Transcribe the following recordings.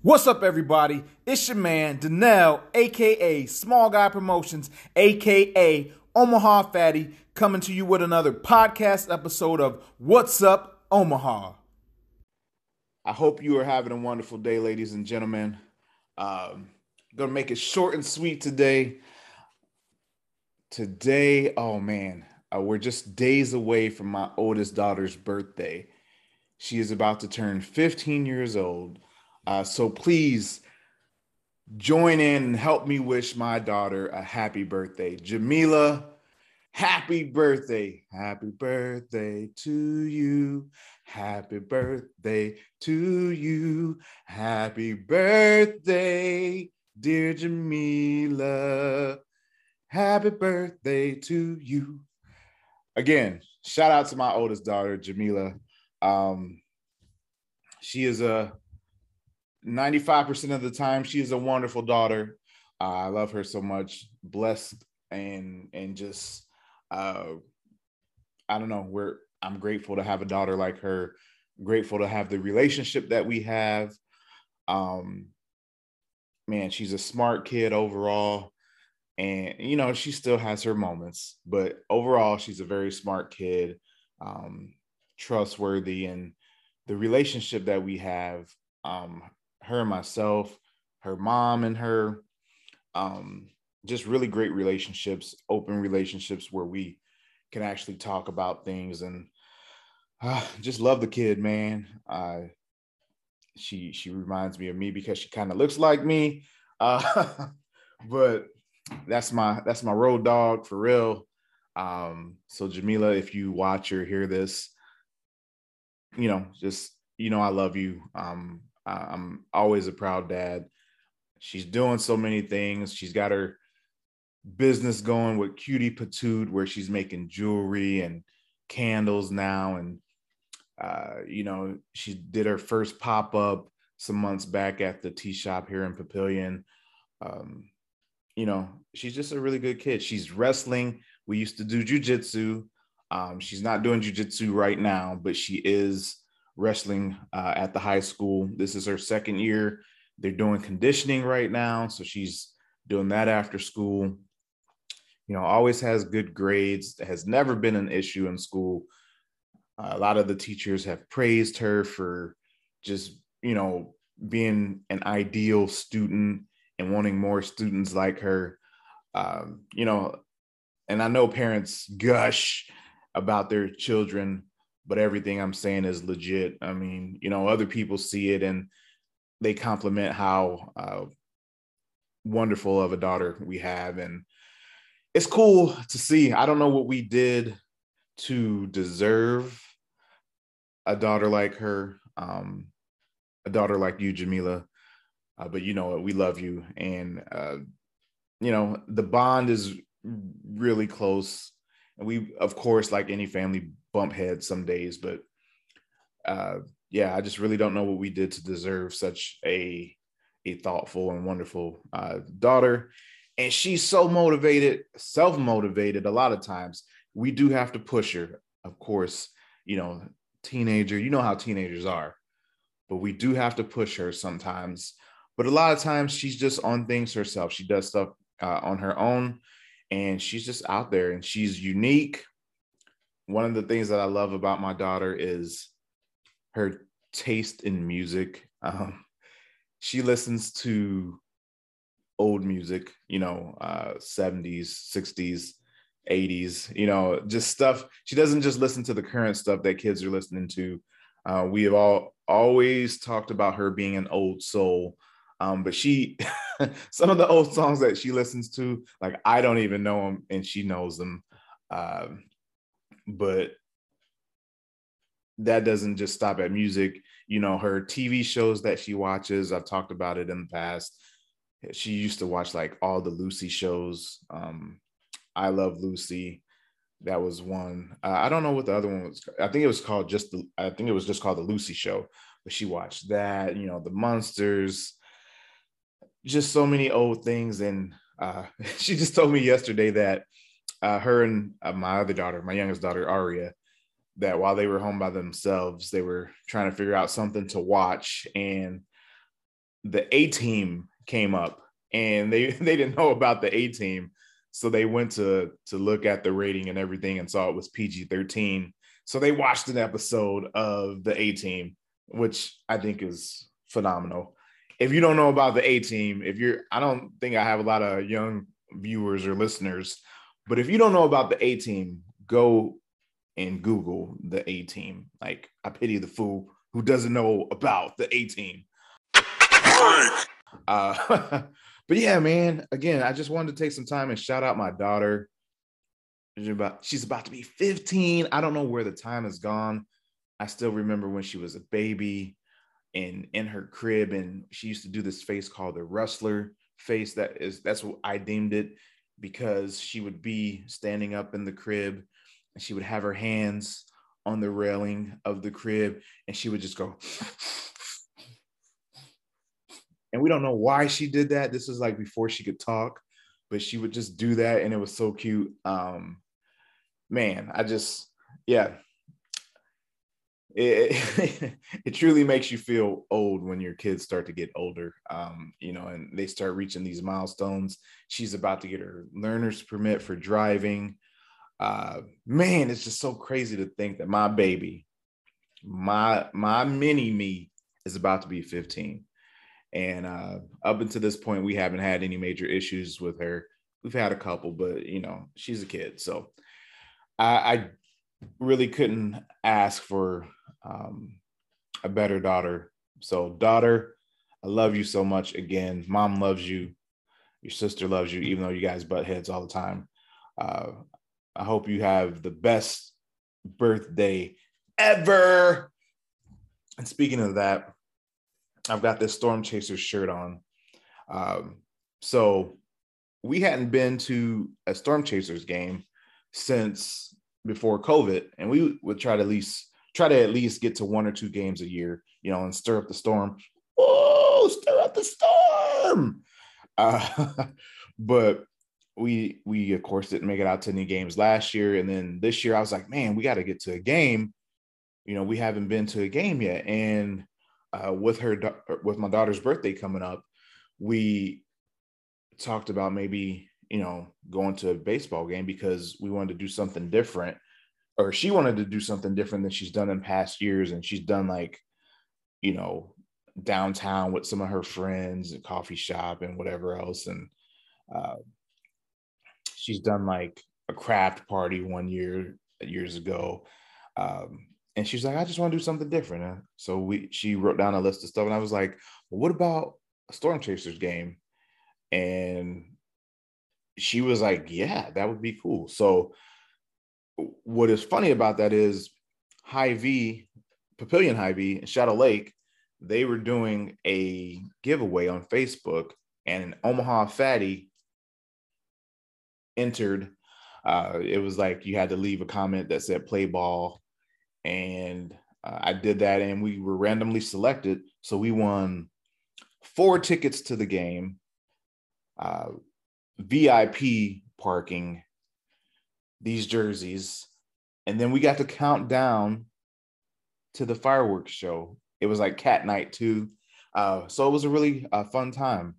What's up, everybody? It's your man, Danelle, aka Small Guy Promotions, aka Omaha Fatty, coming to you with another podcast episode of What's Up, Omaha. I hope you are having a wonderful day, ladies and gentlemen. Um, gonna make it short and sweet today. Today, oh man, uh, we're just days away from my oldest daughter's birthday. She is about to turn 15 years old. Uh, so please join in and help me wish my daughter a happy birthday. Jamila, happy birthday. Happy birthday to you. Happy birthday to you. Happy birthday, dear Jamila. Happy birthday to you. Again, shout out to my oldest daughter, Jamila. Um, she is a 95% of the time, she is a wonderful daughter. Uh, I love her so much, blessed and and just uh I don't know, we're I'm grateful to have a daughter like her, grateful to have the relationship that we have. Um man, she's a smart kid overall. And you know, she still has her moments, but overall, she's a very smart kid, um, trustworthy, and the relationship that we have um, her and myself, her mom and her, um, just really great relationships, open relationships where we can actually talk about things and uh, just love the kid, man. Uh, she she reminds me of me because she kind of looks like me, uh, but that's my that's my road dog for real. Um, so Jamila, if you watch or hear this, you know, just you know, I love you. Um, I'm always a proud dad. She's doing so many things. She's got her business going with Cutie Patoot, where she's making jewelry and candles now. And, uh, you know, she did her first pop up some months back at the tea shop here in Papillion. Um, you know, she's just a really good kid. She's wrestling. We used to do jujitsu. Um, she's not doing jujitsu right now, but she is wrestling uh, at the high school. This is her second year. They're doing conditioning right now. So she's doing that after school. You know, always has good grades, has never been an issue in school. Uh, a lot of the teachers have praised her for just, you know, being an ideal student and wanting more students like her. Um, you know, and I know parents gush about their children but everything I'm saying is legit. I mean, you know, other people see it and they compliment how uh, wonderful of a daughter we have. And it's cool to see. I don't know what we did to deserve a daughter like her, um, a daughter like you, Jamila. Uh, but you know what? we love you. And, uh, you know, the bond is really close. And we, of course, like any family, bump heads some days, but uh, yeah, I just really don't know what we did to deserve such a a thoughtful and wonderful uh, daughter. And she's so motivated, self motivated. A lot of times we do have to push her. Of course, you know, teenager. You know how teenagers are, but we do have to push her sometimes. But a lot of times she's just on things herself. She does stuff uh, on her own, and she's just out there. And she's unique one of the things that I love about my daughter is her taste in music. Um, she listens to old music, you know, uh, 70s, 60s, 80s, you know, just stuff. She doesn't just listen to the current stuff that kids are listening to. Uh, we have all always talked about her being an old soul. Um, but she, some of the old songs that she listens to, like I don't even know them, and she knows them. Um, but that doesn't just stop at music. You know, her TV shows that she watches, I've talked about it in the past. She used to watch like all the Lucy shows. Um, I Love Lucy. That was one. Uh, I don't know what the other one was. I think it was called just the, I think it was just called the Lucy Show. But she watched that, you know, the Munsters, just so many old things. And uh, she just told me yesterday that uh, her and uh, my other daughter, my youngest daughter, Aria, that while they were home by themselves, they were trying to figure out something to watch. And the A team came up and they they didn't know about the A team. So they went to to look at the rating and everything and saw it was PG-13. So they watched an episode of the A team, which I think is phenomenal. If you don't know about the A team, if you're I don't think I have a lot of young viewers or listeners, but if you don't know about the A team, go and Google the A team. Like I pity the fool who doesn't know about the A team. Uh, but yeah, man. Again, I just wanted to take some time and shout out my daughter. She's about, she's about to be 15. I don't know where the time has gone. I still remember when she was a baby and in her crib, and she used to do this face called the wrestler face. That is that's what I deemed it because she would be standing up in the crib and she would have her hands on the railing of the crib and she would just go and we don't know why she did that. This is like before she could talk, but she would just do that, and it was so cute. Um, man, I just yeah, it, it truly makes you feel old when your kids start to get older um, you know and they start reaching these milestones she's about to get her learner's permit for driving uh, man it's just so crazy to think that my baby my my mini me is about to be 15 and uh, up until this point, we haven't had any major issues with her. We've had a couple, but you know, she's a kid. So I, I really couldn't ask for um, a better daughter. So, daughter, I love you so much. Again, mom loves you. Your sister loves you, even though you guys butt heads all the time. Uh, I hope you have the best birthday ever. And speaking of that, I've got this Storm Chasers shirt on. Um, so we hadn't been to a Storm Chasers game since before COVID, and we would try to at least try to at least get to one or two games a year, you know, and stir up the storm. Oh, stir up the storm! Uh, but we we of course didn't make it out to any games last year, and then this year I was like, man, we got to get to a game. You know, we haven't been to a game yet, and uh, with her with my daughter's birthday coming up, we talked about maybe you know going to a baseball game because we wanted to do something different, or she wanted to do something different than she's done in past years, and she's done like you know downtown with some of her friends, a coffee shop, and whatever else, and uh, she's done like a craft party one year years ago. Um, and she's like, I just want to do something different. So we she wrote down a list of stuff, and I was like, well, what about a Storm Chasers game? And she was like, Yeah, that would be cool. So what is funny about that is Hy-Vee, Papillion Hy-Vee, and Shadow Lake, they were doing a giveaway on Facebook, and an Omaha Fatty entered. Uh, it was like you had to leave a comment that said play ball and uh, I did that, and we were randomly selected. So we won four tickets to the game, uh, VIP parking, these jerseys, and then we got to count down to the fireworks show. It was like cat night too, uh, so it was a really uh, fun time.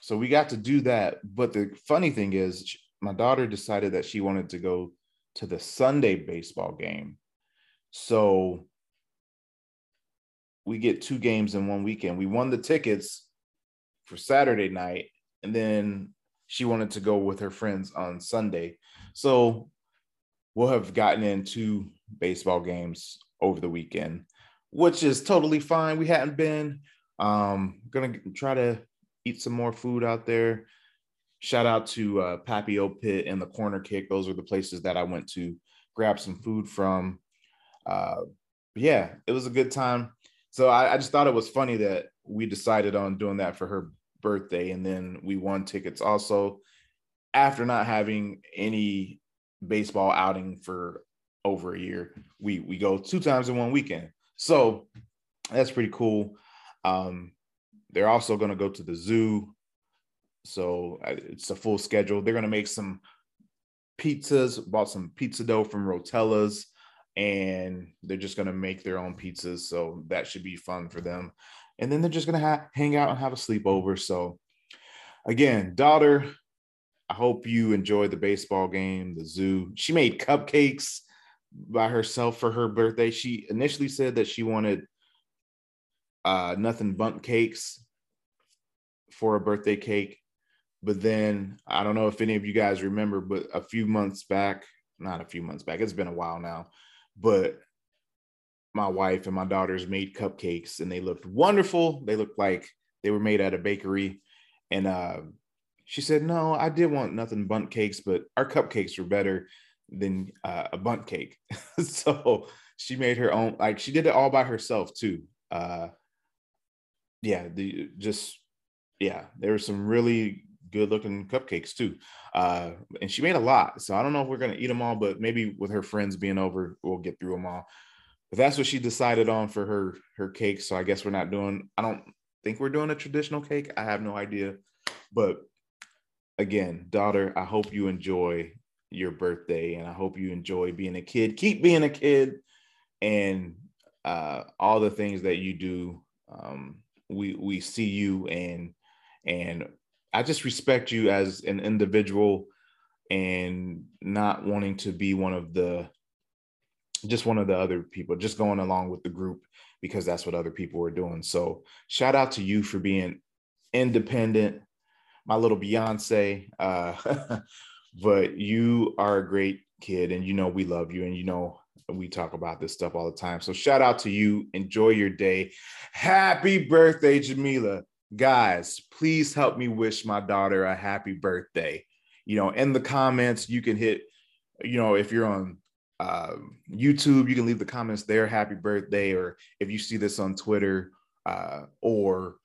So we got to do that. But the funny thing is, my daughter decided that she wanted to go to the Sunday baseball game so we get two games in one weekend. We won the tickets for Saturday night, and then she wanted to go with her friends on Sunday. So we'll have gotten in two baseball games over the weekend, which is totally fine. We hadn't been. Um, gonna try to eat some more food out there. Shout out to uh, Papio Pit and the Corner Kick. Those are the places that I went to grab some food from uh, yeah, it was a good time. So I, I just thought it was funny that we decided on doing that for her birthday, and then we won tickets also after not having any baseball outing for over a year. We we go two times in one weekend, so that's pretty cool. Um, they're also going to go to the zoo, so uh, it's a full schedule. They're going to make some pizzas. Bought some pizza dough from Rotella's and they're just going to make their own pizzas. So that should be fun for them. And then they're just gonna ha- hang out and have a sleepover. So, again, daughter, I hope you enjoyed the baseball game, the zoo. She made cupcakes by herself for her birthday. She initially said that she wanted uh, nothing Bundt cakes for a birthday cake. But then I don't know if any of you guys remember, but a few months back, not a few months back, it's been a while now, but my wife and my daughters made cupcakes and they looked wonderful. They looked like they were made at a bakery. And uh, she said, No, I did want nothing Bundt cakes, but our cupcakes were better than uh, a Bundt cake. so she made her own, like she did it all by herself too. Uh, yeah, the just yeah, there were some really good looking cupcakes too. Uh, and she made a lot. So I don't know if we're gonna eat them all, but maybe with her friends being over, we'll get through them all. But that's what she decided on for her her cake. So I guess we're not doing. I don't think we're doing a traditional cake. I have no idea. But again, daughter, I hope you enjoy your birthday, and I hope you enjoy being a kid. Keep being a kid, and uh, all the things that you do. Um, we we see you and and I just respect you as an individual and not wanting to be one of the just one of the other people, just going along with the group because that's what other people were doing. So shout out to you for being independent, my little Beyonce. Uh, but you are a great kid, and you know we love you, and you know we talk about this stuff all the time. So shout out to you. Enjoy your day. Happy birthday, Jamila. Guys, please help me wish my daughter a happy birthday. You know, in the comments, you can hit, you know, if you're on uh, YouTube, you can leave the comments there, happy birthday. Or if you see this on Twitter uh, or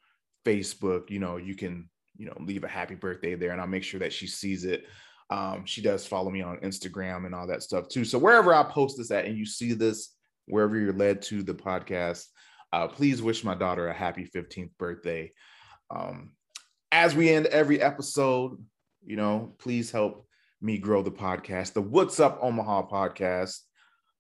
Facebook, you know, you can, you know, leave a happy birthday there and I'll make sure that she sees it. Um, she does follow me on Instagram and all that stuff too. So wherever I post this at and you see this, wherever you're led to the podcast, uh, please wish my daughter a happy 15th birthday. Um, as we end every episode, you know, please help me grow the podcast, the What's Up Omaha podcast,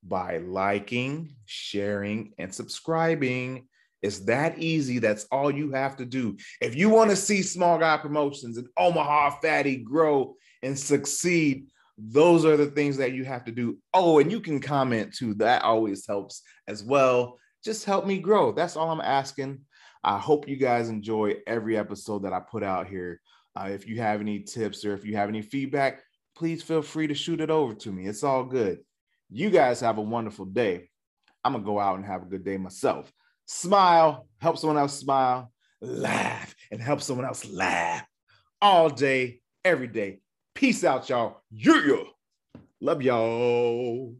by liking, sharing, and subscribing. It's that easy. That's all you have to do. If you want to see Small Guy Promotions and Omaha Fatty grow and succeed, those are the things that you have to do. Oh, and you can comment too. That always helps as well. Just help me grow. That's all I'm asking. I hope you guys enjoy every episode that I put out here. Uh, if you have any tips or if you have any feedback, please feel free to shoot it over to me. It's all good. You guys have a wonderful day. I'm going to go out and have a good day myself. Smile, help someone else smile, laugh, and help someone else laugh all day, every day. Peace out, y'all. Yeah. Love y'all.